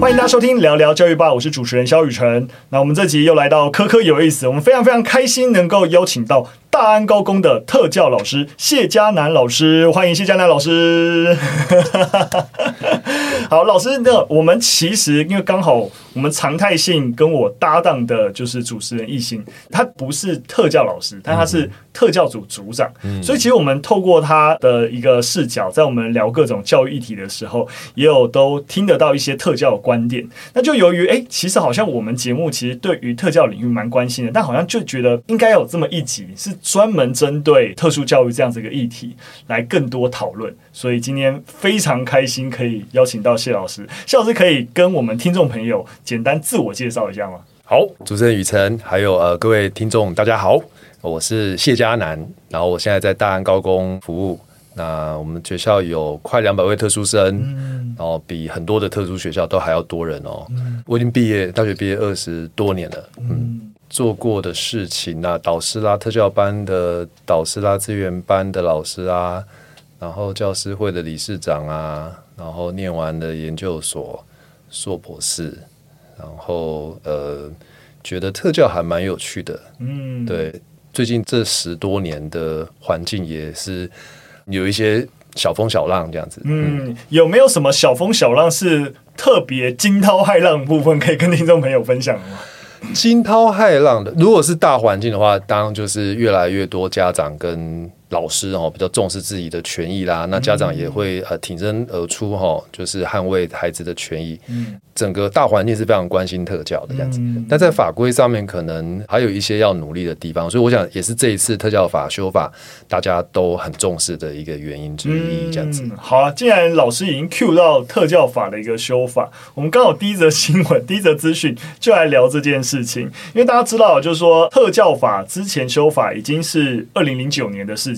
欢迎大家收听聊聊教育吧，我是主持人肖雨辰。那我们这集又来到科科有意思，我们非常非常开心能够邀请到大安高工的特教老师谢佳南老师，欢迎谢佳南老师。好，老师，那我们其实因为刚好我们常态性跟我搭档的就是主持人艺兴，他不是特教老师，但他是特教组组长，嗯、所以其实我们透过他的一个视角，在我们聊各种教育议题的时候，也有都听得到一些特教的观点。那就由于哎，其实好像我们节目其实对于特教领域蛮关心的，但好像就觉得应该有这么一集是专门针对特殊教育这样子一个议题来更多讨论。所以今天非常开心可以邀请到。谢老师，谢老师可以跟我们听众朋友简单自我介绍一下吗？好，主持人雨辰，还有呃各位听众，大家好，我是谢佳南，然后我现在在大安高工服务。那我们学校有快两百位特殊生，嗯、然后比很多的特殊学校都还要多人哦。嗯、我已经毕业，大学毕业二十多年了，嗯，嗯做过的事情啊，导师啦，特教班的导师啦，资源班的老师啊，然后教师会的理事长啊。然后念完了研究所，硕博士，然后呃，觉得特教还蛮有趣的，嗯，对，最近这十多年的环境也是有一些小风小浪这样子，嗯，有没有什么小风小浪是特别惊涛骇浪的部分可以跟听众朋友分享吗？惊涛骇浪的，如果是大环境的话，当然就是越来越多家长跟。老师哦，比较重视自己的权益啦，那家长也会呃挺身而出哈，就是捍卫孩子的权益。嗯，整个大环境是非常关心特教的这样子。嗯，但在法规上面可能还有一些要努力的地方，所以我想也是这一次特教法修法大家都很重视的一个原因之一。这样子。嗯，好啊，既然老师已经 cue 到特教法的一个修法，我们刚好第一则新闻、第一则资讯就来聊这件事情，因为大家知道，就是说特教法之前修法已经是二零零九年的事情。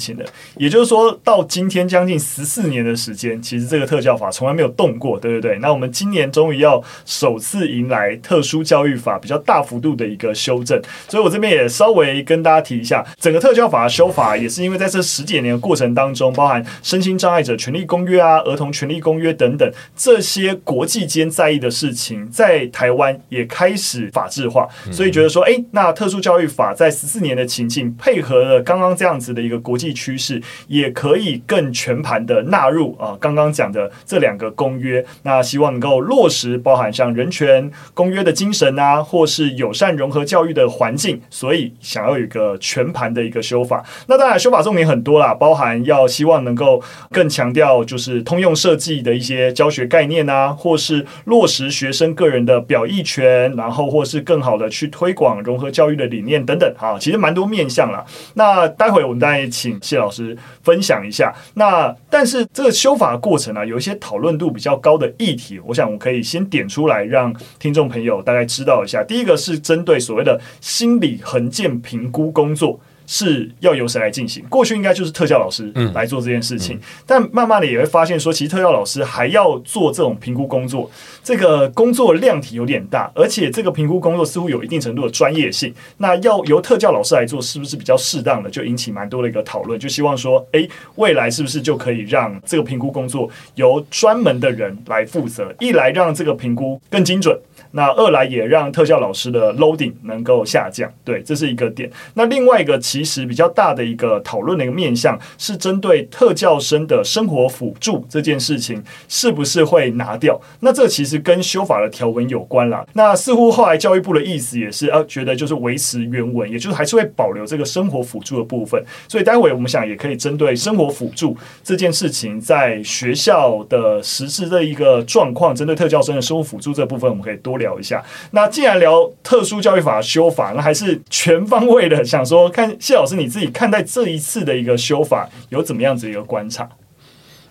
也就是说，到今天将近十四年的时间，其实这个特教法从来没有动过，对不对？那我们今年终于要首次迎来特殊教育法比较大幅度的一个修正，所以我这边也稍微跟大家提一下，整个特教法的修法也是因为在这十几年的过程当中，包含身心障碍者权利公约啊、儿童权利公约等等这些国际间在意的事情，在台湾也开始法制化，所以觉得说，哎，那特殊教育法在十四年的情境，配合了刚刚这样子的一个国际趋势也可以更全盘的纳入啊，刚刚讲的这两个公约，那希望能够落实包含像人权公约的精神啊，或是友善融合教育的环境，所以想要有一个全盘的一个修法。那当然修法重点很多啦，包含要希望能够更强调就是通用设计的一些教学概念啊，或是落实学生个人的表意权，然后或是更好的去推广融合教育的理念等等啊，其实蛮多面向啦。那待会我们再请。谢老师分享一下，那但是这个修法过程呢、啊，有一些讨论度比较高的议题，我想我可以先点出来，让听众朋友大概知道一下。第一个是针对所谓的心理横件评估工作。是要由谁来进行？过去应该就是特教老师来做这件事情，嗯嗯、但慢慢的也会发现说，其实特教老师还要做这种评估工作，这个工作量体有点大，而且这个评估工作似乎有一定程度的专业性。那要由特教老师来做，是不是比较适当的？就引起蛮多的一个讨论，就希望说，哎，未来是不是就可以让这个评估工作由专门的人来负责？一来让这个评估更精准。那二来也让特教老师的 loading 能够下降，对，这是一个点。那另外一个其实比较大的一个讨论的一个面向是针对特教生的生活辅助这件事情是不是会拿掉？那这其实跟修法的条文有关啦。那似乎后来教育部的意思也是啊，觉得就是维持原文，也就是还是会保留这个生活辅助的部分。所以待会我们想也可以针对生活辅助这件事情在学校的实质的一个状况，针对特教生的生活辅助这部分，我们可以多。聊一下，那既然聊特殊教育法修法，那还是全方位的想说，看谢老师你自己看待这一次的一个修法有怎么样子一个观察？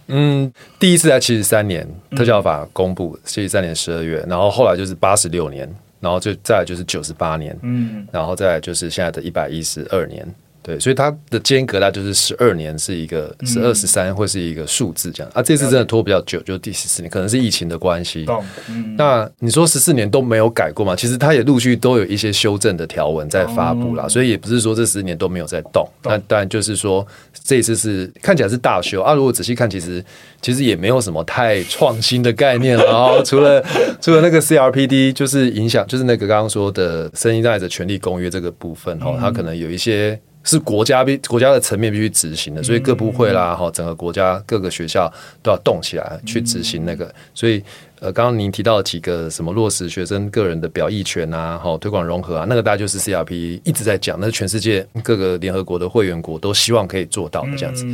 嗯，第一次在七十三年特教法公布，七十三年十二月，然后后来就是八十六年，然后就再来就是九十八年，嗯，然后再来就是现在的一百一十二年。对，所以它的间隔大概就是十二年是一个十二十三会是一个数字这样啊。这次真的拖比较久，就第十四年，可能是疫情的关系。嗯、那你说十四年都没有改过嘛？其实它也陆续都有一些修正的条文在发布啦，所以也不是说这十四年都没有在动。那当然就是说这一次是看起来是大修啊。如果仔细看，其实其实也没有什么太创新的概念了啊。除了除了那个 CRPD，就是影响，就是那个刚刚说的身心障碍者权利公约这个部分哦，它可能有一些。是国家必国家的层面必须执行的，所以各部会啦，哈，整个国家各个学校都要动起来去执行那个。所以，呃，刚刚您提到几个什么落实学生个人的表意权啊，哈，推广融合啊，那个大家就是 CRP 一直在讲，那是全世界各个联合国的会员国都希望可以做到的这样子。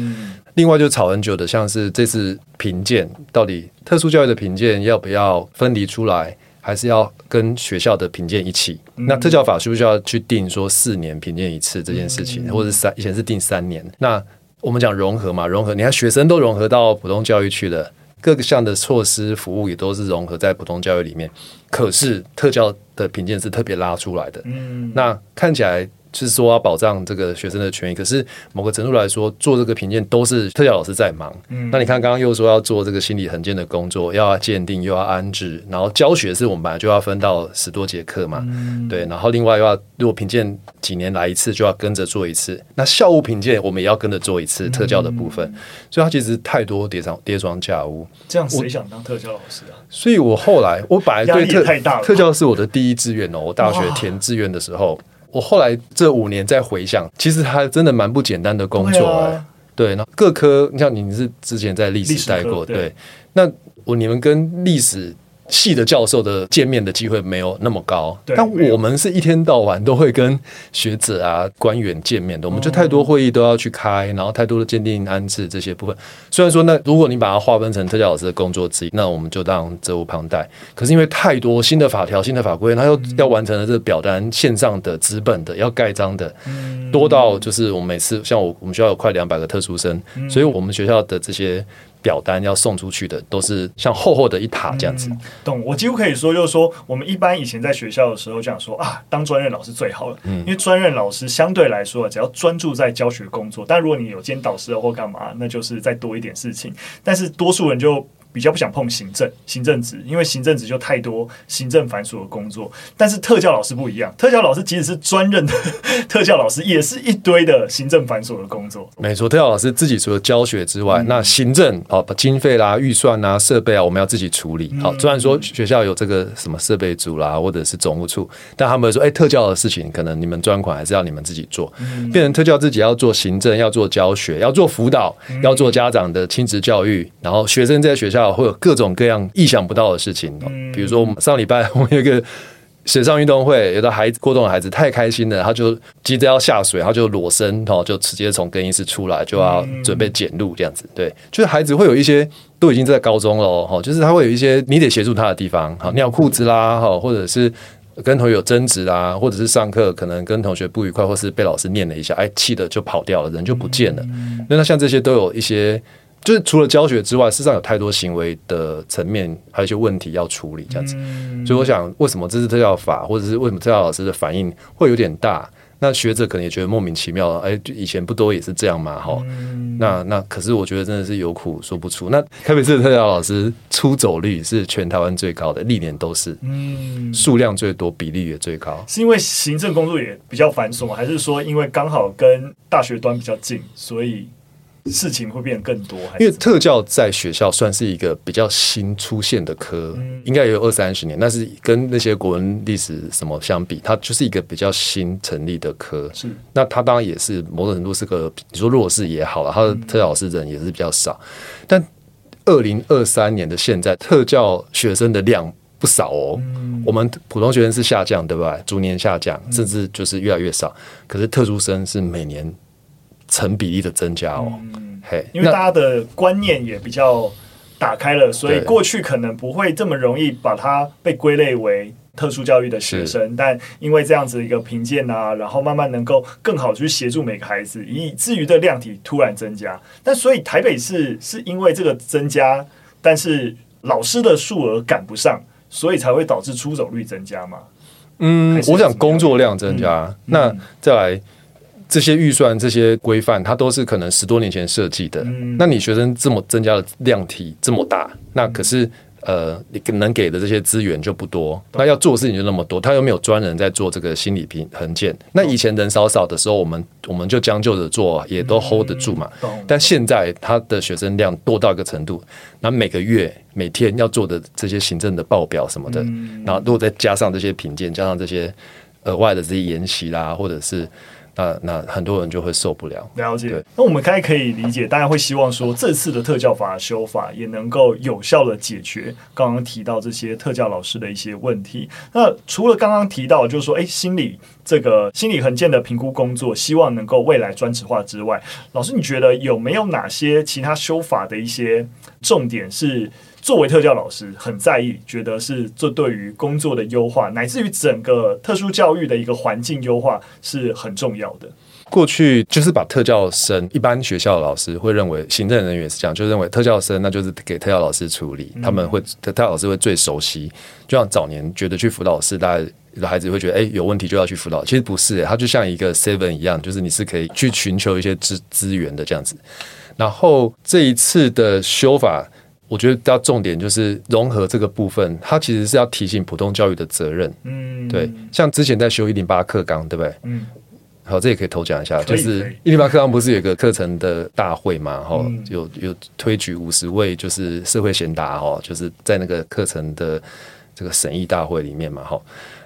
另外，就吵很久的，像是这次评鉴，到底特殊教育的评鉴要不要分离出来？还是要跟学校的评鉴一起。那特教法需不需要去定说四年评鉴一次这件事情，或者三以前是定三年？那我们讲融合嘛，融合，你看学生都融合到普通教育去了，各个项的措施服务也都是融合在普通教育里面。可是特教的评鉴是特别拉出来的。嗯那看起来。是说要保障这个学生的权益，可是某个程度来说，做这个评鉴都是特教老师在忙。嗯，那你看刚刚又说要做这个心理横鉴的工作，又要鉴定又要安置，然后教学是我们本来就要分到十多节课嘛，嗯、对，然后另外又要如果评鉴几年来一次，就要跟着做一次。那校务评鉴我们也要跟着做一次特教的部分，嗯、所以它其实太多叠上叠床架屋。这样谁想当特教老师啊？所以我后来我本来对特特教是我的第一志愿哦，我大学填志愿的时候。我后来这五年再回想，其实还真的蛮不简单的工作。对，那各科，你像你是之前在历史待过，对，那我你们跟历史。系的教授的见面的机会没有那么高，但我们是一天到晚都会跟学者啊、官员见面的。我们就太多会议都要去开，然后太多的鉴定安置这些部分。虽然说，那如果你把它划分成特教老师的工作之一，那我们就当责无旁贷。可是因为太多新的法条、新的法规，他又要完成的这个表单线上的、纸本的、要盖章的，多到就是我们每次像我，我们学校有快两百个特殊生，所以我们学校的这些。表单要送出去的都是像厚厚的一沓这样子。嗯，懂？我几乎可以说，就是说，我们一般以前在学校的时候，这样说啊，当专任老师最好了，嗯，因为专任老师相对来说，只要专注在教学工作，但如果你有兼导师或干嘛，那就是再多一点事情。但是多数人就。比较不想碰行政行政职，因为行政职就太多行政繁琐的工作。但是特教老师不一样，特教老师即使是专任的 特教老师，也是一堆的行政繁琐的工作。没错，特教老师自己除了教学之外，嗯、那行政啊、把经费啦、预算啦、设备啊，我们要自己处理。好，虽然说学校有这个什么设备组啦，或者是总务处，但他们说，哎、欸，特教的事情可能你们专款还是要你们自己做，嗯、变成特教自己要做行政，要做教学，要做辅导，要做家长的亲子教育，然后学生在学校。会有各种各样意想不到的事情，比如说我们上礼拜 我们有一个水上运动会，有的孩子过动的孩子太开心了，他就急着要下水，他就裸身，哈，就直接从更衣室出来，就要准备捡路这样子。对，就是孩子会有一些都已经在高中了，哈，就是他会有一些你得协助他的地方，好，尿裤子啦，哈，或者是跟同学有争执啦，或者是上课可能跟同学不愉快，或是被老师念了一下，哎，气的就跑掉了，人就不见了。那像这些都有一些。就是除了教学之外，事实上有太多行为的层面，还有一些问题要处理，这样子。所以我想，为什么这次特教法，或者是为什么特教老师的反应会有点大？那学者可能也觉得莫名其妙。哎，以前不都也是这样嘛？哈，那那可是我觉得真的是有苦说不出。那台北市的特教老师出走率是全台湾最高的，历年都是，嗯，数量最多，比例也最高。是因为行政工作也比较繁琐，还是说因为刚好跟大学端比较近，所以？事情会变得更多，因为特教在学校算是一个比较新出现的科，嗯、应该也有二三十年。但是跟那些国文、历史什么相比，它就是一个比较新成立的科。是，那它当然也是某种程度是个，你说弱势也好了，它的特教老师人也是比较少。嗯、但二零二三年的现在，特教学生的量不少哦。嗯、我们普通学生是下降，对不对？逐年下降，甚至就是越来越少。可是特殊生是每年。成比例的增加哦，嗯，嘿，因为大家的观念也比较打开了，所以过去可能不会这么容易把它被归类为特殊教育的学生，但因为这样子一个评鉴啊，然后慢慢能够更好去协助每个孩子，以至于的量体突然增加。但所以台北市是因为这个增加，但是老师的数额赶不上，所以才会导致出走率增加嘛？嗯，我想工作量增加，嗯、那再来。这些预算、这些规范，它都是可能十多年前设计的。嗯、那你学生这么增加的量体这么大，那可是。呃，你能给的这些资源就不多，那要做的事情就那么多，他又没有专人在做这个心理平衡鉴。那以前人少少的时候，我们我们就将就着做，也都 hold 得住嘛。但现在他的学生量多到一个程度，那每个月每天要做的这些行政的报表什么的，然后如果再加上这些评鉴，加上这些额外的这些研习啦，或者是。那那很多人就会受不了。了解。那我们该可以理解，大家会希望说，这次的特教法修法也能够有效的解决刚刚提到这些特教老师的一些问题。那除了刚刚提到，就是说，哎，心理这个心理横件的评估工作，希望能够未来专职化之外，老师你觉得有没有哪些其他修法的一些重点是？作为特教老师，很在意，觉得是这对于工作的优化，乃至于整个特殊教育的一个环境优化是很重要的。过去就是把特教生，一般学校的老师会认为，行政人员是这样，就认为特教生那就是给特教老师处理，他们会特教老师会最熟悉。就像早年觉得去辅导室，大家的孩子会觉得，哎，有问题就要去辅导，其实不是，他就像一个 seven 一样，就是你是可以去寻求一些资资源的这样子。然后这一次的修法。我觉得要重点就是融合这个部分，它其实是要提醒普通教育的责任。嗯，对，像之前在修一零八课纲，对不对？嗯，好，这也可以偷讲一下，就是一零八课纲不是有个课程的大会嘛？哈、嗯，有有推举五十位就是社会贤达哈，就是在那个课程的这个审议大会里面嘛？哈。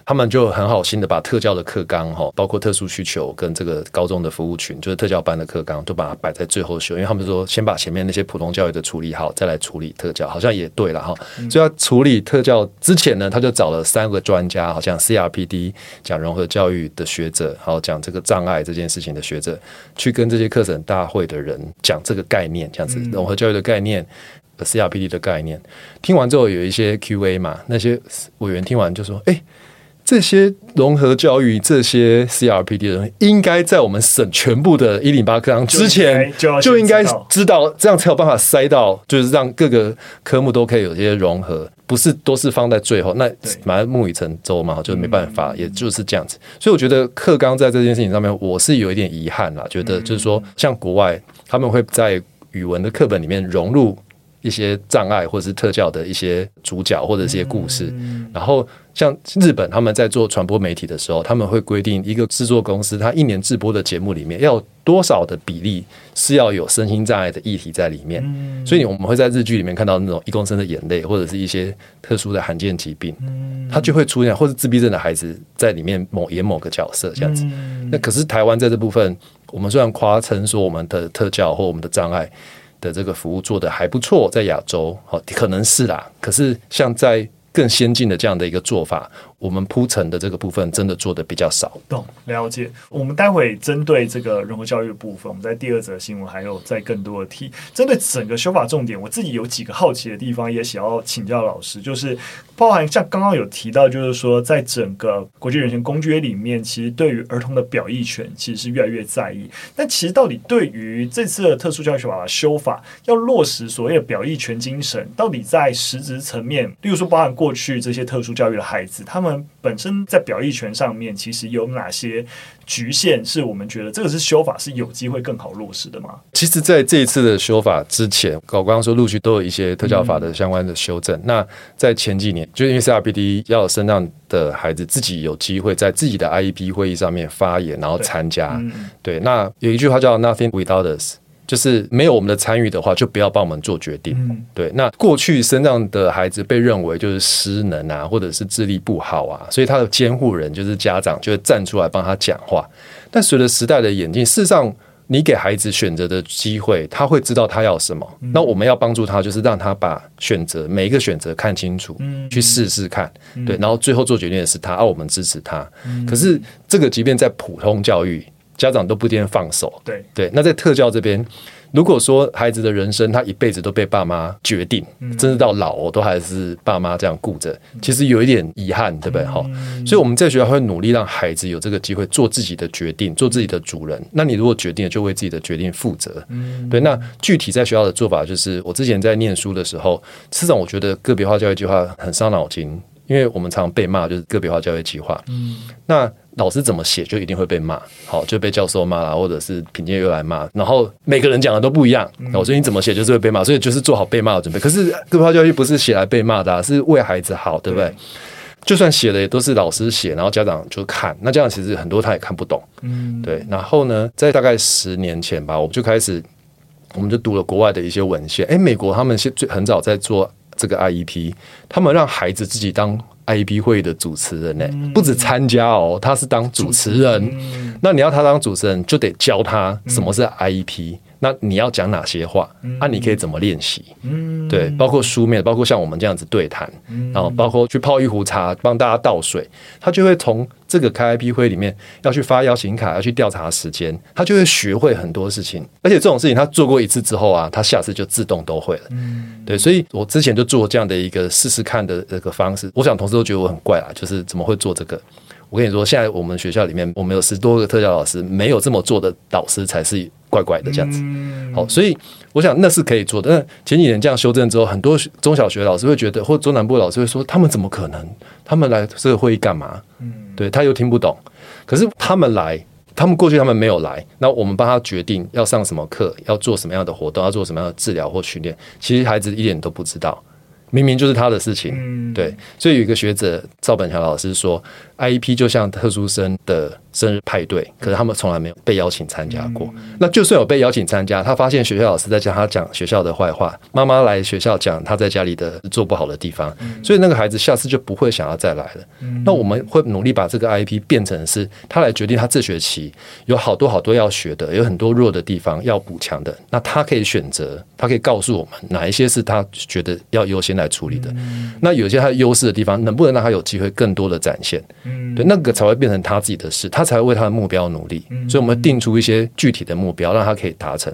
他们就很好心的把特教的课纲哈，包括特殊需求跟这个高中的服务群，就是特教班的课纲，都把它摆在最后修，因为他们说先把前面那些普通教育的处理好，再来处理特教，好像也对了哈。所以要处理特教之前呢，他就找了三个专家，好像 CRPD 讲融合教育的学者，还有讲这个障碍这件事情的学者，去跟这些课程大会的人讲这个概念，这样子融合教育的概念，CRPD 的概念。听完之后有一些 QA 嘛，那些委员听完就说，哎。这些融合教育，这些 CRPD 的人，应该在我们省全部的一零八课纲之前就应该知道，这样才有办法塞到，就是让各个科目都可以有些融合，不是都是放在最后，那马上木已成舟嘛，就没办法，也就是这样子。所以我觉得课纲在这件事情上面，我是有一点遗憾啦，觉得就是说，像国外他们会在语文的课本里面融入。一些障碍或者是特教的一些主角或者是一些故事，然后像日本他们在做传播媒体的时候，他们会规定一个制作公司，他一年制播的节目里面要有多少的比例是要有身心障碍的议题在里面。所以我们会在日剧里面看到那种一公升的眼泪，或者是一些特殊的罕见疾病，它就会出现，或者自闭症的孩子在里面某演某个角色这样子。那可是台湾在这部分，我们虽然夸称说我们的特教或我们的障碍。的这个服务做的还不错，在亚洲，哦，可能是啦。可是像在更先进的这样的一个做法。我们铺陈的这个部分真的做的比较少。懂，了解。我们待会针对这个融合教育的部分，我们在第二则新闻还有再更多的提。针对整个修法重点，我自己有几个好奇的地方，也想要请教老师，就是包含像刚刚有提到，就是说在整个国际人权公约里面，其实对于儿童的表意权其实是越来越在意。但其实到底对于这次的特殊教育法的修法，要落实所谓的表意权精神，到底在实质层面，例如说包含过去这些特殊教育的孩子，他们本身在表意权上面，其实有哪些局限？是我们觉得这个是修法是有机会更好落实的吗？其实，在这一次的修法之前，我刚刚说陆续都有一些特教法的相关的修正。嗯、那在前几年，就因为 CRPD 要身障的孩子自己有机会在自己的 IEP 会议上面发言，然后参加。对，嗯、对，那有一句话叫 “Nothing without us”。就是没有我们的参与的话，就不要帮我们做决定。嗯、对，那过去身障的孩子被认为就是失能啊，或者是智力不好啊，所以他的监护人就是家长就会站出来帮他讲话。但随着时代的演进，事实上你给孩子选择的机会，他会知道他要什么。嗯、那我们要帮助他，就是让他把选择每一个选择看清楚，嗯、去试试看。嗯、对，然后最后做决定的是他，而、啊、我们支持他。嗯、可是这个即便在普通教育。家长都不一定放手，对对。那在特教这边，如果说孩子的人生他一辈子都被爸妈决定，嗯、甚至到老哦都还是爸妈这样顾着，其实有一点遗憾，对不对？哈、嗯，所以我们在学校会努力让孩子有这个机会做自己的决定，做自己的主人。那你如果决定了，就为自己的决定负责。嗯，对。那具体在学校的做法，就是我之前在念书的时候，事实上我觉得个别化教育计划很伤脑筋。因为我们常常被骂，就是个别化教育计划。嗯，那老师怎么写就一定会被骂，好就被教授骂啦，或者是评鉴又来骂，然后每个人讲的都不一样，我说你怎么写就是会被骂，所以就是做好被骂的准备。可是个别化教育不是写来被骂的，啊，是为孩子好，对不对？就算写的也都是老师写，然后家长就看，那这样其实很多他也看不懂。嗯，对。然后呢，在大概十年前吧，我们就开始，我们就读了国外的一些文献。诶，美国他们现最很早在做这个 IEP，他们让孩子自己当 IEP 会的主持人呢，不止参加哦，他是当主持人。那你要他当主持人，就得教他什么是 IEP。那你要讲哪些话？啊，你可以怎么练习？嗯，对，包括书面，包括像我们这样子对谈，然后包括去泡一壶茶，帮大家倒水，他就会从这个开 IEP 会里面要去发邀请卡，要去调查时间，他就会学会很多事情。而且这种事情他做过一次之后啊，他下次就自动都会了。嗯，对，所以我之前就做这样的一个试试看的这个方式。我想同事都觉得我很怪啊，就是怎么会做这个？我跟你说，现在我们学校里面，我们有十多个特教老师，没有这么做的导师才是怪怪的这样子。好，所以我想那是可以做的。那前几年这样修正之后，很多中小学老师会觉得，或中南部老师会说，他们怎么可能？他们来这个会议干嘛？对，他又听不懂。可是他们来，他们过去他们没有来，那我们帮他决定要上什么课，要做什么样的活动，要做什么样的治疗或训练，其实孩子一点都不知道。明明就是他的事情，嗯、对，所以有一个学者赵本强老师说，IEP 就像特殊生的生日派对，可是他们从来没有被邀请参加过。嗯、那就算有被邀请参加，他发现学校老师在讲他讲学校的坏话，妈妈来学校讲他在家里的做不好的地方，嗯、所以那个孩子下次就不会想要再来了。嗯、那我们会努力把这个 IEP 变成是他来决定他这学期有好多好多要学的，有很多弱的地方要补强的，那他可以选择，他可以告诉我们哪一些是他觉得要优先来处理的。嗯、那有些他优势的地方，能不能让他有机会更多的展现？嗯、对，那个才会变成他自己的事，他才会为他的目标努力。嗯、所以，我们定出一些具体的目标，让他可以达成。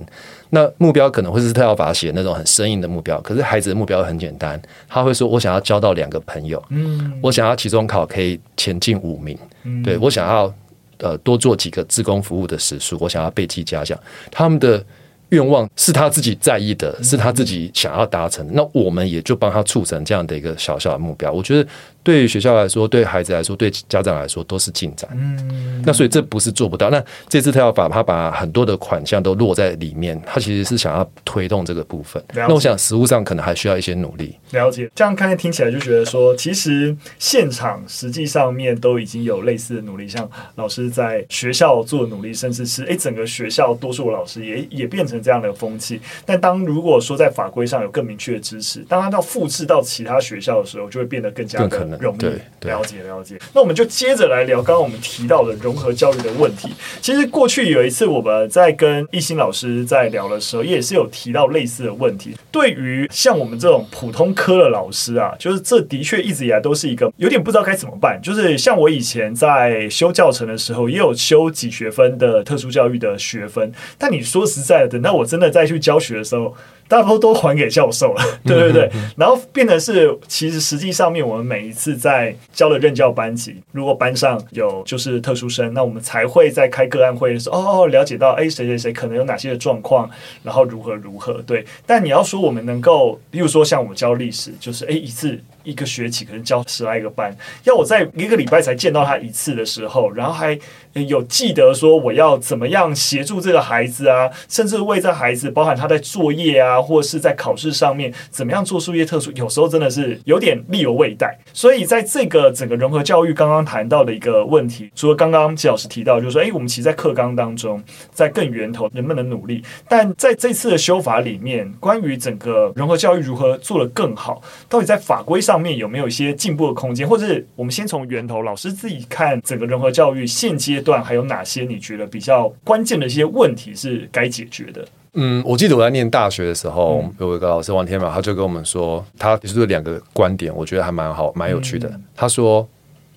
那目标可能会是特教法写那种很生硬的目标，可是孩子的目标很简单，他会说：“我想要交到两个朋友，嗯，我想要期中考可以前进五名，嗯、对我想要呃多做几个自工服务的时数，我想要背记嘉奖。”他们的。愿望是他自己在意的，是他自己想要达成的，那我们也就帮他促成这样的一个小小的目标。我觉得。对于学校来说，对孩子来说，对家长来说，都是进展。嗯，那所以这不是做不到。那这次他要把，他把很多的款项都落在里面，他其实是想要推动这个部分。那我想实务上可能还需要一些努力。了解，这样看看听起来就觉得说，其实现场实际上面都已经有类似的努力，像老师在学校做努力，甚至是诶整个学校多数老师也也变成这样的风气。但当如果说在法规上有更明确的支持，当他到复制到其他学校的时候，就会变得更加的容易对，了解了解。那我们就接着来聊刚刚我们提到的融合教育的问题。其实过去有一次我们在跟艺兴老师在聊的时候，也是有提到类似的问题。对于像我们这种普通科的老师啊，就是这的确一直以来都是一个有点不知道该怎么办。就是像我以前在修教程的时候，也有修几学分的特殊教育的学分，但你说实在的，等到我真的再去教学的时候，大多都还给教授了，对对对，然后变成是，其实实际上面我们每一次在教的任教班级，如果班上有就是特殊生，那我们才会在开个案会的时候，哦，了解到，哎，谁谁谁可能有哪些的状况，然后如何如何，对。但你要说我们能够，比如说像我们教历史，就是哎一次。一个学期可能教十来个班，要我在一个礼拜才见到他一次的时候，然后还有记得说我要怎么样协助这个孩子啊，甚至为这孩子，包含他在作业啊，或是在考试上面怎么样做术业特殊，有时候真的是有点力有未逮。所以在这个整个融合教育刚刚谈到的一个问题，除了刚刚季老师提到，就是说，哎，我们其实在课纲当中，在更源头能不能努力？但在这次的修法里面，关于整个融合教育如何做得更好，到底在法规上。上面有没有一些进步的空间，或者是我们先从源头，老师自己看整个融合教育现阶段还有哪些你觉得比较关键的一些问题是该解决的？嗯，我记得我在念大学的时候，嗯、有一个老师王天马，他就跟我们说，他提出了两个观点，我觉得还蛮好，蛮有趣的。嗯、他说，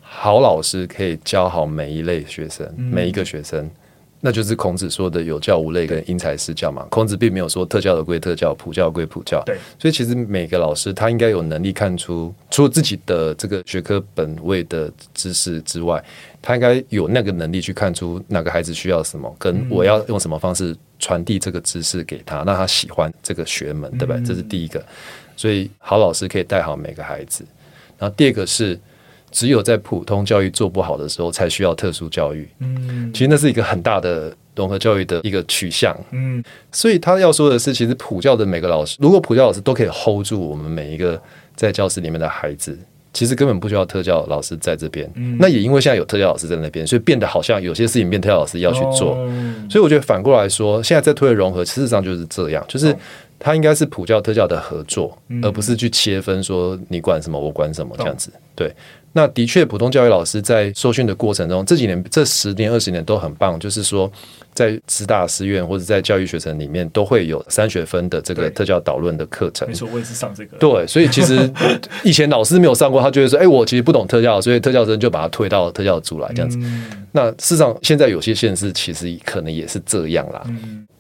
好老师可以教好每一类学生，嗯、每一个学生。那就是孔子说的有教无类跟因材施教嘛。孔子并没有说特教的归特教，普教归普教。对，所以其实每个老师他应该有能力看出，除了自己的这个学科本位的知识之外，他应该有那个能力去看出哪个孩子需要什么，跟我要用什么方式传递这个知识给他，让他喜欢这个学门，对吧？这是第一个。所以好老师可以带好每个孩子。然后第二个是。只有在普通教育做不好的时候，才需要特殊教育。嗯，其实那是一个很大的融合教育的一个取向。嗯，所以他要说的是，其实普教的每个老师，如果普教老师都可以 hold 住我们每一个在教室里面的孩子，其实根本不需要特教老师在这边。嗯，那也因为现在有特教老师在那边，所以变得好像有些事情变特教老师要去做。哦，所以我觉得反过来说，现在在推的融合，事实上就是这样，就是。它应该是普教特教的合作，而不是去切分说你管什么我管什么这样子。对，那的确，普通教育老师在受训的过程中，这几年这十年二十年都很棒。就是说，在师大师院或者在教育学程里面，都会有三学分的这个特教导论的课程。没错，我也是上这个。对，所以其实以前老师没有上过，他就会说：“哎，我其实不懂特教，所以特教生就把他推到特教组来这样子。”那事实上，现在有些县市其实可能也是这样啦。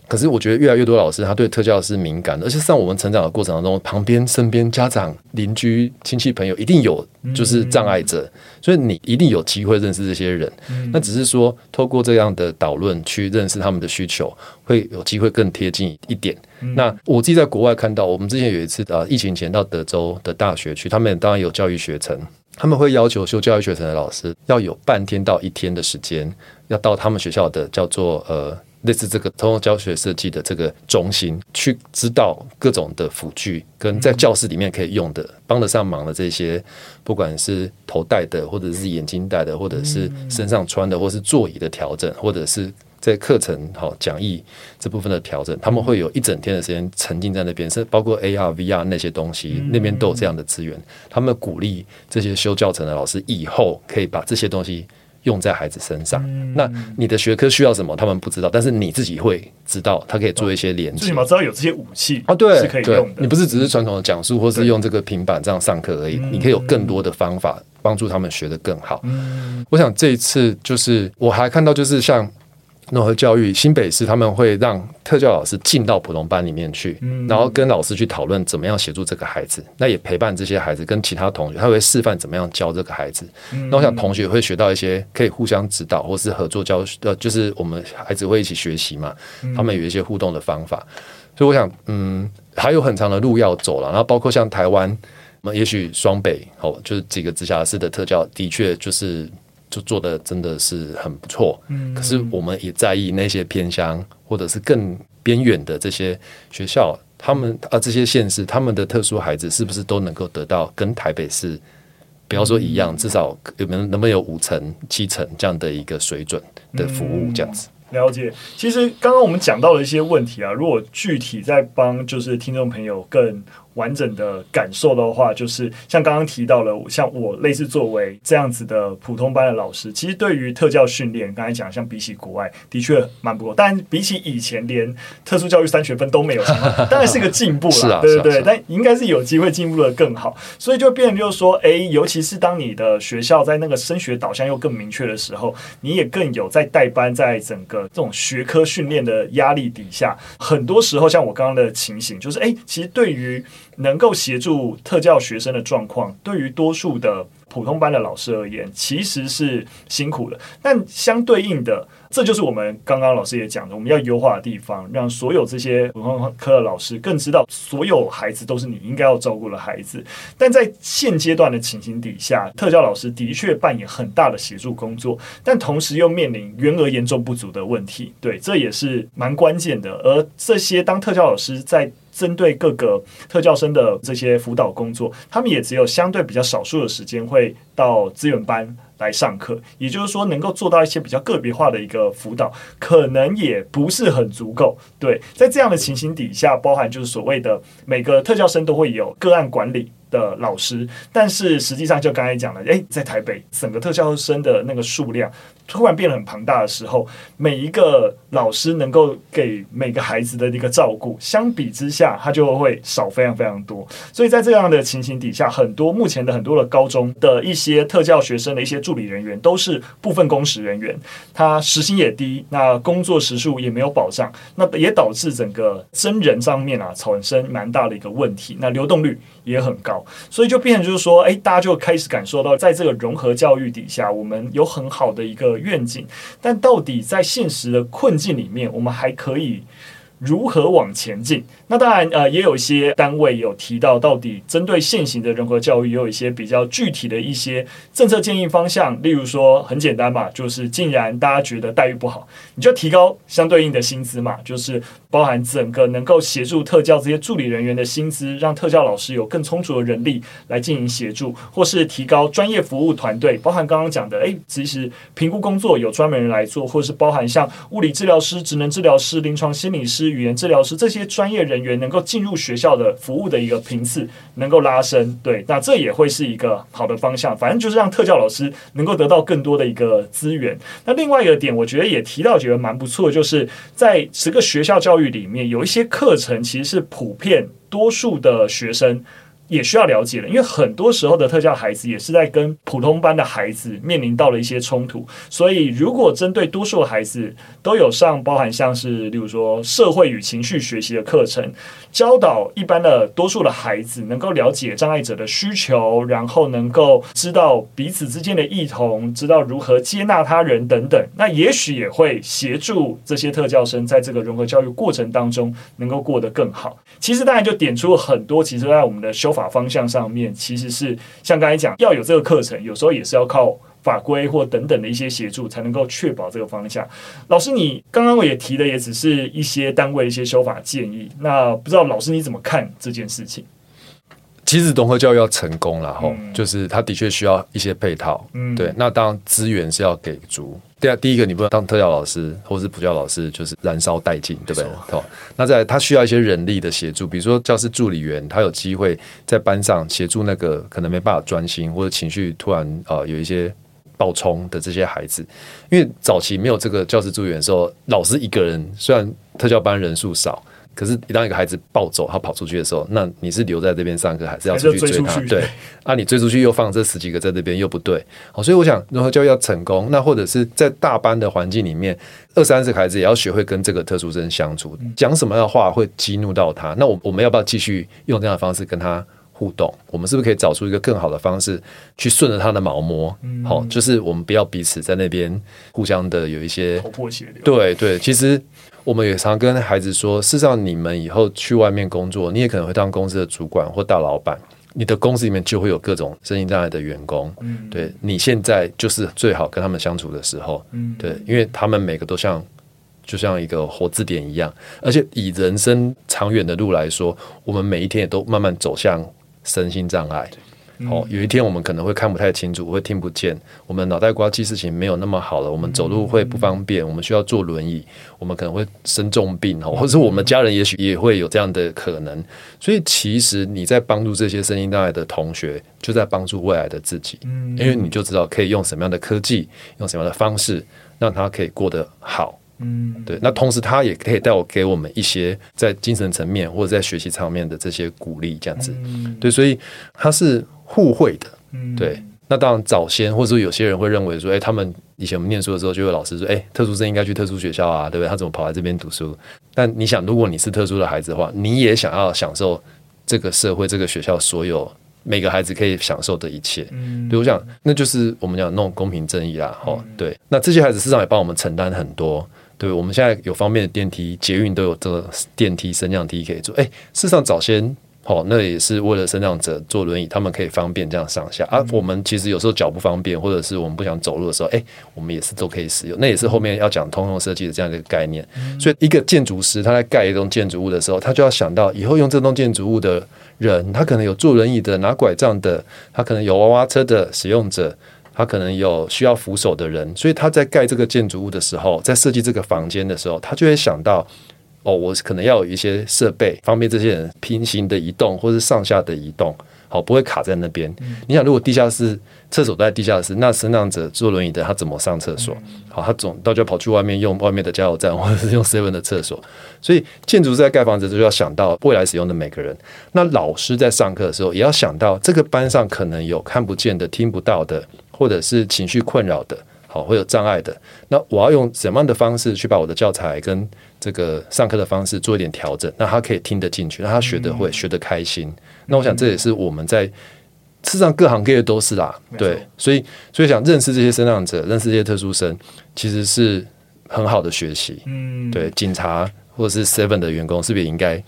可是我觉得越来越多老师他对特教是敏感的，而且像我们成长的过程当中，旁边、身边、家长、邻居、亲戚、朋友一定有就是障碍者，所以你一定有机会认识这些人。那只是说透过这样的导论去认识他们的需求，会有机会更贴近一点。那我自己在国外看到，我们之前有一次啊，疫情前到德州的大学去，他们当然有教育学程，他们会要求修教育学程的老师要有半天到一天的时间，要到他们学校的叫做呃。类似这个通用教学设计的这个中心，去知道各种的辅具跟在教室里面可以用的、帮得上忙的这些，不管是头戴的，或者是眼睛戴的，或者是身上穿的，或是座椅的调整，或者是在课程好讲义这部分的调整，他们会有一整天的时间沉浸在那边，是包括 AR、VR 那些东西，那边都有这样的资源。他们鼓励这些修教程的老师以后可以把这些东西。用在孩子身上，嗯、那你的学科需要什么？他们不知道，但是你自己会知道，他可以做一些连接。最起码知道有这些武器啊，对，是可以用的。你不是只是传统的讲述，或是用这个平板这样上课而已，你可以有更多的方法帮助他们学得更好。嗯、我想这一次就是我还看到，就是像。融合教育，新北市他们会让特教老师进到普通班里面去，然后跟老师去讨论怎么样协助这个孩子。那也陪伴这些孩子跟其他同学，他会示范怎么样教这个孩子。那我想同学会学到一些可以互相指导或是合作教学，呃，就是我们孩子会一起学习嘛。他们有一些互动的方法，所以我想，嗯，还有很长的路要走了。然后包括像台湾，那也许双北哦，就是几个直辖市的特教，的确就是。就做的真的是很不错，嗯，可是我们也在意那些偏乡或者是更边远的这些学校，他们啊这些县市，他们的特殊孩子是不是都能够得到跟台北市，不要说一样，至少有没有能不能有五成七成这样的一个水准的服务这样子？了解。其实刚刚我们讲到了一些问题啊，如果具体在帮就是听众朋友更。完整的感受的话，就是像刚刚提到了，像我类似作为这样子的普通班的老师，其实对于特教训练，刚才讲像比起国外的确蛮不够，但比起以前连特殊教育三学分都没有，当然是个进步了，对对对，但应该是有机会进步的更好，所以就变成就是说，哎，尤其是当你的学校在那个升学导向又更明确的时候，你也更有在带班，在整个这种学科训练的压力底下，很多时候像我刚刚的情形，就是哎，其实对于能够协助特教学生的状况，对于多数的普通班的老师而言，其实是辛苦的。但相对应的，这就是我们刚刚老师也讲的，我们要优化的地方，让所有这些普通科的老师更知道，所有孩子都是你应该要照顾的孩子。但在现阶段的情形底下，特教老师的确扮演很大的协助工作，但同时又面临员额严重不足的问题。对，这也是蛮关键的。而这些当特教老师在针对各个特教生的这些辅导工作，他们也只有相对比较少数的时间会到资源班来上课，也就是说，能够做到一些比较个别化的一个辅导，可能也不是很足够。对，在这样的情形底下，包含就是所谓的每个特教生都会有个案管理的老师，但是实际上就刚才讲了，诶，在台北整个特教生的那个数量突然变得很庞大的时候，每一个老师能够给每个孩子的一个照顾，相比之下，他就会少非常非常多。所以在这样的情形底下，很多目前的很多的高中的一些特教学生的一些助理人员都是部分工时人员，他时薪也低，那工作时数也没有保障，那也导致整个真人上面啊产生蛮大的一个问题，那流动率也很高。所以就变成就是说，哎，大家就开始感受到，在这个融合教育底下，我们有很好的一个愿景，但到底在现实的困境里面，我们还可以如何往前进？那当然，呃，也有一些单位有提到，到底针对现行的人格教育，也有一些比较具体的一些政策建议方向。例如说，很简单嘛，就是既然大家觉得待遇不好，你就提高相对应的薪资嘛，就是包含整个能够协助特教这些助理人员的薪资，让特教老师有更充足的人力来进行协助，或是提高专业服务团队，包含刚刚讲的，诶，其实评估工作有专门人来做，或是包含像物理治疗师、职能治疗师、临床心理师。语言治疗师这些专业人员能够进入学校的服务的一个频次能够拉升，对，那这也会是一个好的方向。反正就是让特教老师能够得到更多的一个资源。那另外一个点，我觉得也提到，觉得蛮不错，就是在十个学校教育里面，有一些课程其实是普遍多数的学生。也需要了解了，因为很多时候的特教孩子也是在跟普通班的孩子面临到了一些冲突，所以如果针对多数孩子都有上包含像是例如说社会与情绪学习的课程，教导一般的多数的孩子能够了解障碍者的需求，然后能够知道彼此之间的异同，知道如何接纳他人等等，那也许也会协助这些特教生在这个融合教育过程当中能够过得更好。其实当然就点出了很多，其实在我们的修法方向上面，其实是像刚才讲，要有这个课程，有时候也是要靠法规或等等的一些协助，才能够确保这个方向。老师，你刚刚我也提的也只是一些单位一些修法建议，那不知道老师你怎么看这件事情？其实融合教育要成功了哈，嗯、就是它的确需要一些配套，嗯，对，那当然资源是要给足。第二，第一个你不能当特教老师或是补教老师，就是燃烧殆尽，对不对？好，那再来他需要一些人力的协助，比如说教师助理员，他有机会在班上协助那个可能没办法专心或者情绪突然呃有一些爆冲的这些孩子，因为早期没有这个教师助理员的时候，老师一个人，虽然特教班人数少。可是，当一个孩子暴走，他跑出去的时候，那你是留在这边上课，还是要出去追他？对，啊，你追出去又放这十几个在这边，又不对。好，所以我想，如何教育要成功，那或者是在大班的环境里面，二三十个孩子也要学会跟这个特殊生相处，讲什么样的话会激怒到他？那我我们要不要继续用这样的方式跟他互动？我们是不是可以找出一个更好的方式去顺着他的毛摸？好，就是我们不要彼此在那边互相的有一些头破血流。对对，其实。我们也常跟孩子说，事实上，你们以后去外面工作，你也可能会当公司的主管或大老板。你的公司里面就会有各种身心障碍的员工。嗯，对，你现在就是最好跟他们相处的时候。嗯，对，因为他们每个都像，就像一个活字典一样。而且以人生长远的路来说，我们每一天也都慢慢走向身心障碍。哦，有一天我们可能会看不太清楚，会听不见，我们脑袋瓜记事情没有那么好了，我们走路会不方便，我们需要坐轮椅，我们可能会生重病哦，或者我们家人也许也会有这样的可能。所以其实你在帮助这些身心障碍的同学，就在帮助未来的自己，因为你就知道可以用什么样的科技，用什么样的方式，让他可以过得好。嗯，对。那同时他也可以带我给我们一些在精神层面或者在学习层面的这些鼓励，这样子。对，所以他是。互惠的，嗯对。那当然，早先或者说有些人会认为说，哎，他们以前我们念书的时候，就有老师说，哎，特殊生应该去特殊学校啊，对不对？他怎么跑来这边读书？但你想，如果你是特殊的孩子的话，你也想要享受这个社会、这个学校所有每个孩子可以享受的一切。嗯，对，我想那就是我们讲那种公平正义啦。哦，对。那这些孩子事实上也帮我们承担很多。对，我们现在有方便的电梯、捷运都有这个电梯、升降梯可以坐。哎，事实上早先。哦，那也是为了身障者坐轮椅，他们可以方便这样上下啊。我们其实有时候脚不方便，或者是我们不想走路的时候，哎，我们也是都可以使用。那也是后面要讲通用设计的这样一个概念。所以，一个建筑师他在盖一栋建筑物的时候，他就要想到以后用这栋建筑物的人，他可能有坐轮椅的、拿拐杖的，他可能有娃娃车的使用者，他可能有需要扶手的人。所以他在盖这个建筑物的时候，在设计这个房间的时候，他就会想到。哦，我可能要有一些设备，方便这些人平行的移动，或是上下的移动，好，不会卡在那边。嗯、你想，如果地下室厕所都在地下室，那身障者坐轮椅的他怎么上厕所？嗯、好，他总到就跑去外面用外面的加油站，或者是用 seven 的厕所。所以建筑师在盖房子就要想到未来使用的每个人。那老师在上课的时候，也要想到这个班上可能有看不见的、听不到的，或者是情绪困扰的。好，会有障碍的，那我要用什么样的方式去把我的教材跟这个上课的方式做一点调整，那他可以听得进去，让他学得会，嗯、学得开心。那我想这也是我们在事实上各行各业都是啦，对，所以所以想认识这些生障者，认识这些特殊生，其实是很好的学习。嗯，对，警察。或者是 Seven 的员工，是不是也应该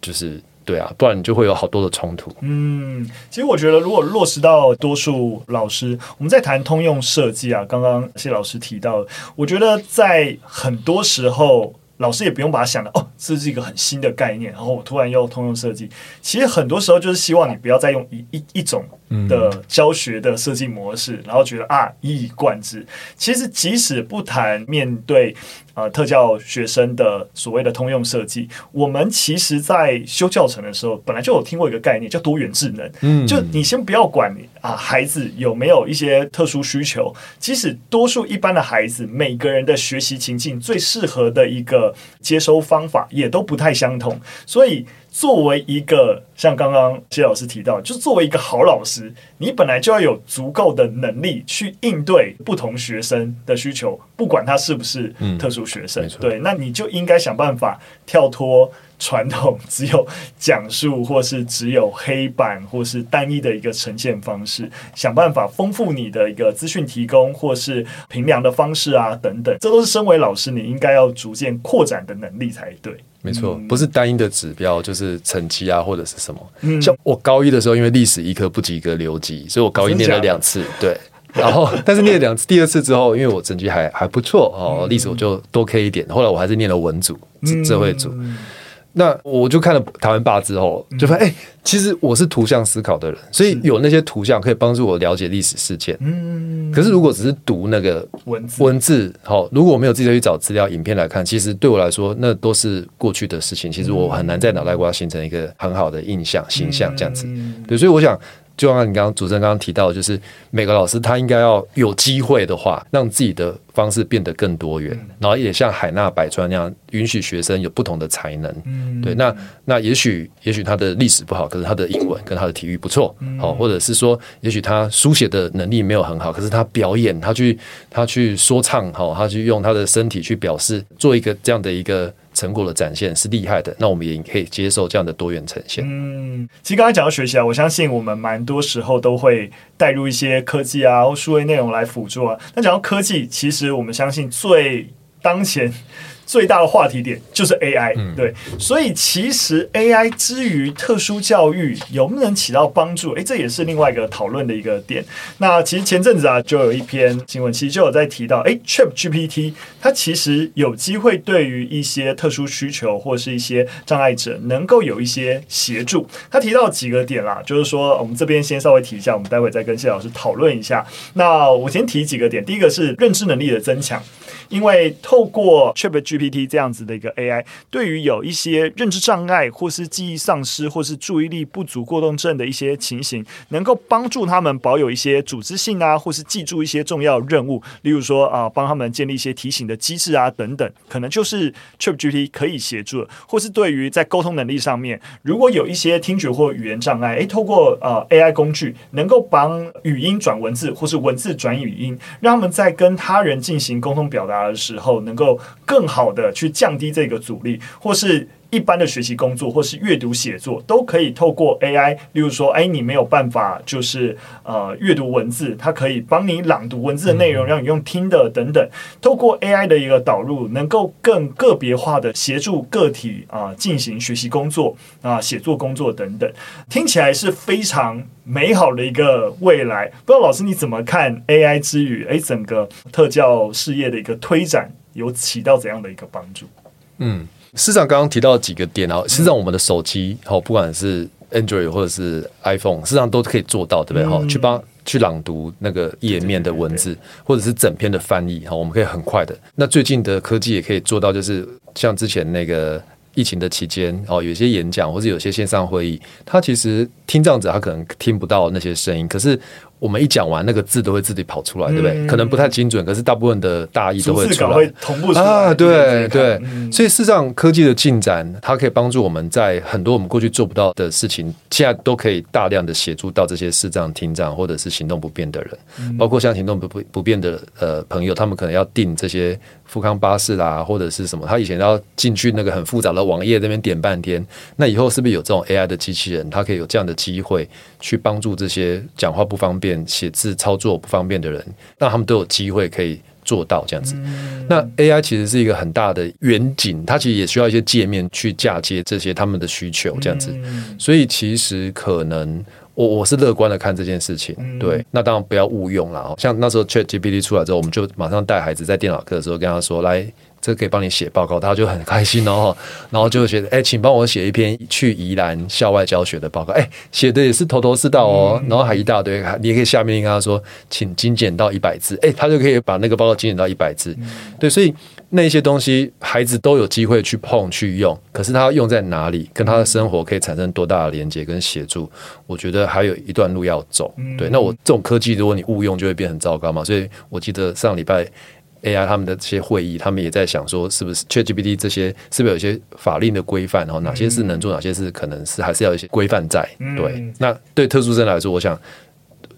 就是？对啊，不然你就会有好多的冲突。嗯，其实我觉得，如果落实到多数老师，我们在谈通用设计啊，刚刚谢老师提到，我觉得在很多时候，老师也不用把它想的哦，这是一个很新的概念，然后我突然要通用设计。其实很多时候就是希望你不要再用一一一种的教学的设计模式，然后觉得啊一以贯之。其实即使不谈面对。呃，特教学生的所谓的通用设计，我们其实在修教程的时候，本来就有听过一个概念叫多元智能。嗯，就你先不要管啊，孩子有没有一些特殊需求，即使多数一般的孩子，每个人的学习情境最适合的一个接收方法也都不太相同，所以。作为一个像刚刚谢老师提到，就作为一个好老师，你本来就要有足够的能力去应对不同学生的需求，不管他是不是特殊学生。嗯、对，那你就应该想办法跳脱传统只有讲述或是只有黑板或是单一的一个呈现方式，想办法丰富你的一个资讯提供或是评量的方式啊等等，这都是身为老师你应该要逐渐扩展的能力才对。没错，不是单一的指标，就是成绩啊，或者是什么。嗯，像我高一的时候，因为历史一科不及格留级，所以我高一念了两次。对，然后 但是念了两次，第二次之后，因为我成绩还还不错哦，历史我就多 K 一点。后来我还是念了文组、智慧组。那我就看了台湾霸之后，就发现哎、欸，其实我是图像思考的人，所以有那些图像可以帮助我了解历史事件。嗯，可是如果只是读那个文字，文字好，如果我没有自己去找资料、影片来看，其实对我来说，那都是过去的事情。其实我很难在脑袋瓜形成一个很好的印象、形象这样子。对，所以我想。就像你刚刚主持人刚刚提到，就是每个老师他应该要有机会的话，让自己的方式变得更多元，然后也像海纳百川那样，允许学生有不同的才能。对，那那也许也许他的历史不好，可是他的英文跟他的体育不错，好，或者是说，也许他书写的能力没有很好，可是他表演，他去他去说唱，好，他去用他的身体去表示，做一个这样的一个。成果的展现是厉害的，那我们也可以接受这样的多元呈现。嗯，其实刚才讲到学习啊，我相信我们蛮多时候都会带入一些科技啊或数位内容来辅助啊。那讲到科技，其实我们相信最当前。最大的话题点就是 AI，对，所以其实 AI 之于特殊教育有没有能起到帮助？诶，这也是另外一个讨论的一个点。那其实前阵子啊，就有一篇新闻，其实就有在提到，诶，ChatGPT 它其实有机会对于一些特殊需求或是一些障碍者，能够有一些协助。他提到几个点啦，就是说我们这边先稍微提一下，我们待会再跟谢老师讨论一下。那我先提几个点，第一个是认知能力的增强。因为透过 ChatGPT 这样子的一个 AI，对于有一些认知障碍，或是记忆丧失，或是注意力不足过动症的一些情形，能够帮助他们保有一些组织性啊，或是记住一些重要任务，例如说啊，帮他们建立一些提醒的机制啊等等，可能就是 ChatGPT 可以协助，或是对于在沟通能力上面，如果有一些听觉或语言障碍，诶，透过呃 AI 工具，能够帮语音转文字，或是文字转语音，让他们在跟他人进行沟通表达。的时候，能够更好的去降低这个阻力，或是一般的学习工作，或是阅读写作，都可以透过 AI。例如说，哎，你没有办法，就是呃阅读文字，它可以帮你朗读文字的内容，让你用听的等等。透过 AI 的一个导入，能够更个别化的协助个体啊、呃、进行学习工作啊、呃、写作工作等等，听起来是非常美好的一个未来。不知道老师你怎么看 AI 之于哎整个特教事业的一个推展，有起到怎样的一个帮助？嗯。事实上，刚刚提到几个点啊，实际上我们的手机，好，不管是 Android 或者是 iPhone，实际上都可以做到，对不对？哈，去帮去朗读那个页面的文字，或者是整篇的翻译，哈，我们可以很快的。那最近的科技也可以做到，就是像之前那个疫情的期间，哦，有些演讲或者有些线上会议，他其实听障者他可能听不到那些声音，可是。我们一讲完，那个字都会自己跑出来，对不对？嗯、可能不太精准，可是大部分的大意都会出来，会同步出来啊。对对，嗯、所以事实上，科技的进展，它可以帮助我们在很多我们过去做不到的事情，现在都可以大量的协助到这些视障、听障或者是行动不便的人，嗯、包括像行动不不不便的呃朋友，他们可能要订这些富康巴士啦，或者是什么，他以前要进去那个很复杂的网页那边点半天，那以后是不是有这种 AI 的机器人，它可以有这样的机会去帮助这些讲话不方便。写字操作不方便的人，让他们都有机会可以做到这样子。那 AI 其实是一个很大的远景，它其实也需要一些界面去嫁接这些他们的需求这样子。所以其实可能我我是乐观的看这件事情。对，那当然不要误用了。像那时候 ChatGPT 出来之后，我们就马上带孩子在电脑课的时候跟他说来。这可以帮你写报告，他就很开心哦，然后就觉得，哎，请帮我写一篇去宜兰校外教学的报告，哎，写的也是头头是道哦，然后还一大堆，你也可以下面跟他说，请精简到一百字，哎，他就可以把那个报告精简到一百字，对，所以那些东西孩子都有机会去碰去用，可是他用在哪里，跟他的生活可以产生多大的连接跟协助，我觉得还有一段路要走，对，那我这种科技如果你误用，就会变很糟糕嘛，所以我记得上礼拜。AI 他们的这些会议，他们也在想说，是不是 ChatGPT 这些是不是有一些法令的规范？然后哪些是能做，哪些是可能是还是要一些规范在？对，那对特殊生来说，我想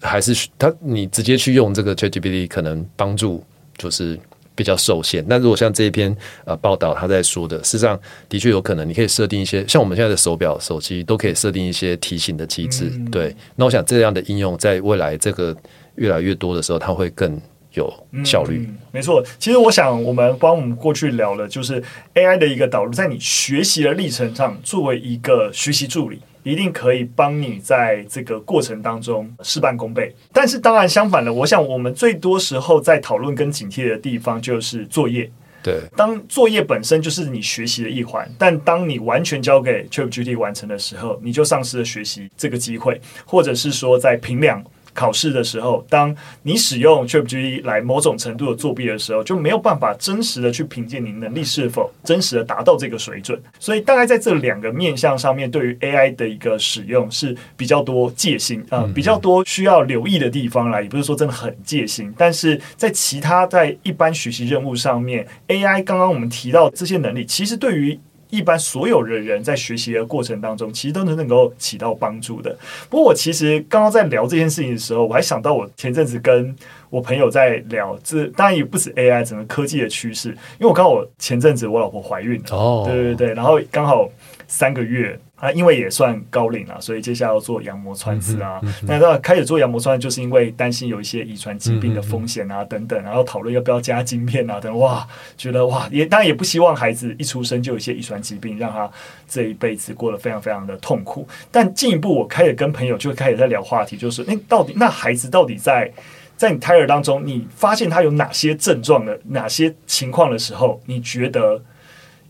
还是他你直接去用这个 ChatGPT，可能帮助就是比较受限。那如果像这一篇呃报道他在说的，事实上的确有可能，你可以设定一些像我们现在的手表、手机都可以设定一些提醒的机制。对，那我想这样的应用在未来这个越来越多的时候，它会更。有效率，嗯，没错。其实我想，我们帮我们过去聊了，就是 AI 的一个导入，在你学习的历程上，作为一个学习助理，一定可以帮你在这个过程当中事半功倍。但是，当然相反的，我想我们最多时候在讨论跟警惕的地方，就是作业。对，当作业本身就是你学习的一环，但当你完全交给 ChatGPT 完成的时候，你就丧失了学习这个机会，或者是说在评量。考试的时候，当你使用 ChatGPT 来某种程度的作弊的时候，就没有办法真实的去凭借你能力是否真实的达到这个水准。所以，大概在这两个面向上面，对于 AI 的一个使用是比较多戒心啊、呃，比较多需要留意的地方啦。也不是说真的很戒心，但是在其他在一般学习任务上面，AI 刚刚我们提到这些能力，其实对于一般所有的人在学习的过程当中，其实都能能够起到帮助的。不过，我其实刚刚在聊这件事情的时候，我还想到我前阵子跟我朋友在聊，这当然也不止 AI 整个科技的趋势。因为我刚好前阵子我老婆怀孕了，哦，对对对，然后刚好三个月。啊，因为也算高龄了，所以接下来要做羊膜穿刺啊。嗯嗯嗯、那到开始做羊膜穿刺，就是因为担心有一些遗传疾病的风险啊，等等，然后讨论要不要加晶片啊，等哇，觉得哇，也当然也不希望孩子一出生就有一些遗传疾病，让他这一辈子过得非常非常的痛苦。但进一步，我开始跟朋友就开始在聊话题，就是那到底那孩子到底在在你胎儿当中，你发现他有哪些症状的哪些情况的时候，你觉得？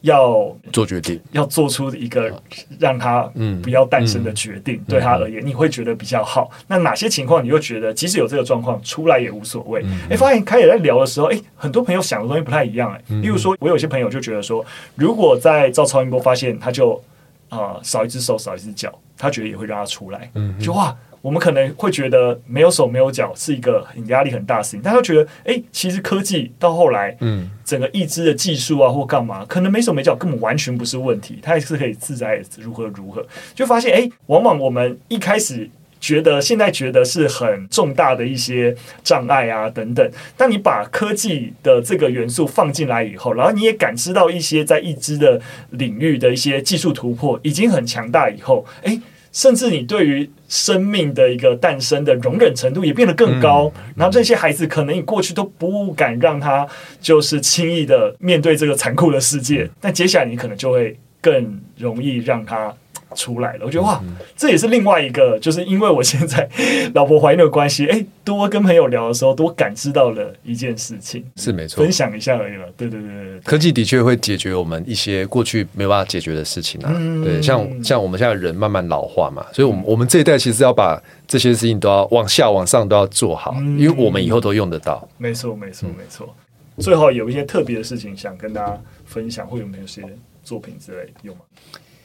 要做决定，要做出一个让他嗯不要诞生的决定，对他而言，你会觉得比较好。那哪些情况你会觉得，即使有这个状况出来也无所谓？哎，发现开始在聊的时候，哎，很多朋友想的东西不太一样。哎，例如说，我有些朋友就觉得说，如果在照超音波发现他就啊少一只手少一只脚，他觉得也会让他出来。嗯，就哇。我们可能会觉得没有手没有脚是一个很压力很大的事情，但他觉得，哎，其实科技到后来，嗯，整个义肢的技术啊或干嘛，可能没手没脚根本完全不是问题，它也是可以自在如何如何，就发现，哎，往往我们一开始觉得，现在觉得是很重大的一些障碍啊等等，当你把科技的这个元素放进来以后，然后你也感知到一些在义肢的领域的一些技术突破已经很强大以后，哎。甚至你对于生命的一个诞生的容忍程度也变得更高，嗯、然后这些孩子可能你过去都不敢让他就是轻易的面对这个残酷的世界，但接下来你可能就会更容易让他。出来了，我觉得哇，这也是另外一个，就是因为我现在 老婆怀孕的关系，哎，多跟朋友聊的时候，多感知到了一件事情，是没错，分享一下而已了。对对对对，科技的确会解决我们一些过去没办法解决的事情啊。嗯、对，像像我们现在人慢慢老化嘛，所以，我们我们这一代其实要把这些事情都要往下往上都要做好，嗯、因为我们以后都用得到。没错，没错，没错。最后有一些特别的事情想跟大家分享，会有没有些作品之类的有吗？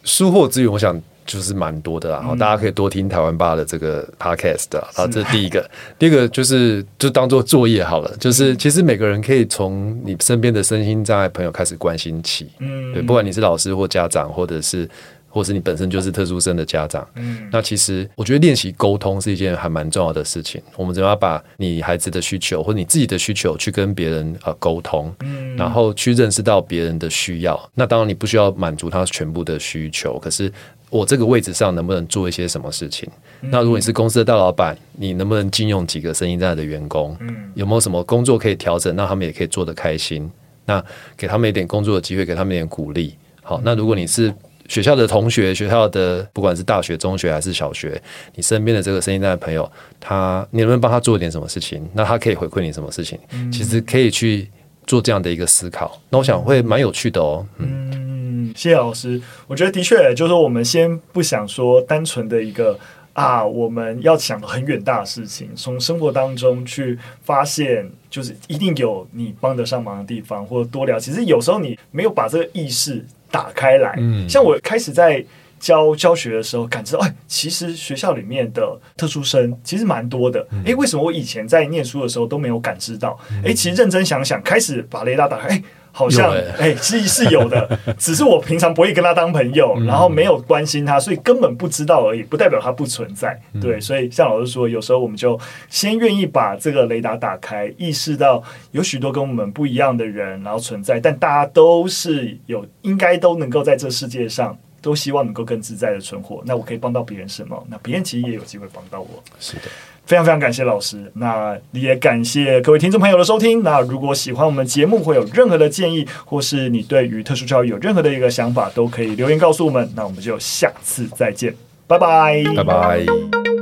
书货资源，我想就是蛮多的啦。然后大家可以多听台湾吧的这个 podcast 啊。好，这是第一个。第二个就是就当做作业好了。就是其实每个人可以从你身边的身心障碍朋友开始关心起。嗯，对，不管你是老师或家长，或者是或是你本身就是特殊生的家长，嗯，那其实我觉得练习沟通是一件还蛮重要的事情。我们怎么样把你孩子的需求或你自己的需求去跟别人呃沟通，嗯，然后去认识到别人的需要。那当然你不需要满足他全部的需求，可是我这个位置上能不能做一些什么事情？嗯、那如果你是公司的大老板，你能不能禁用几个生意在的员工？嗯，有没有什么工作可以调整，让他们也可以做得开心？那给他们一点工作的机会，给他们一点鼓励。好，那如果你是学校的同学，学校的不管是大学、中学还是小学，你身边的这个生意单的朋友，他你能不能帮他做点什么事情？那他可以回馈你什么事情？嗯、其实可以去做这样的一个思考。那我想会蛮有趣的哦。嗯，嗯，谢谢老师。我觉得的确，就是我们先不想说单纯的一个啊，我们要想很远大的事情，从生活当中去发现，就是一定有你帮得上忙的地方，或者多聊。其实有时候你没有把这个意识。打开来，像我开始在教教学的时候，感知到，哎，其实学校里面的特殊生其实蛮多的。哎，为什么我以前在念书的时候都没有感知到？哎，其实认真想想，开始把雷达打开，哎。好像哎，是是有的，只是我平常不会跟他当朋友，然后没有关心他，所以根本不知道而已，不代表他不存在。对，所以像老师说，有时候我们就先愿意把这个雷达打开，意识到有许多跟我们不一样的人，然后存在，但大家都是有，应该都能够在这世界上，都希望能够更自在的存活。那我可以帮到别人什么？那别人其实也有机会帮到我。是的。非常非常感谢老师，那也感谢各位听众朋友的收听。那如果喜欢我们节目，会有任何的建议，或是你对于特殊教育有任何的一个想法，都可以留言告诉我们。那我们就下次再见，拜拜，拜拜。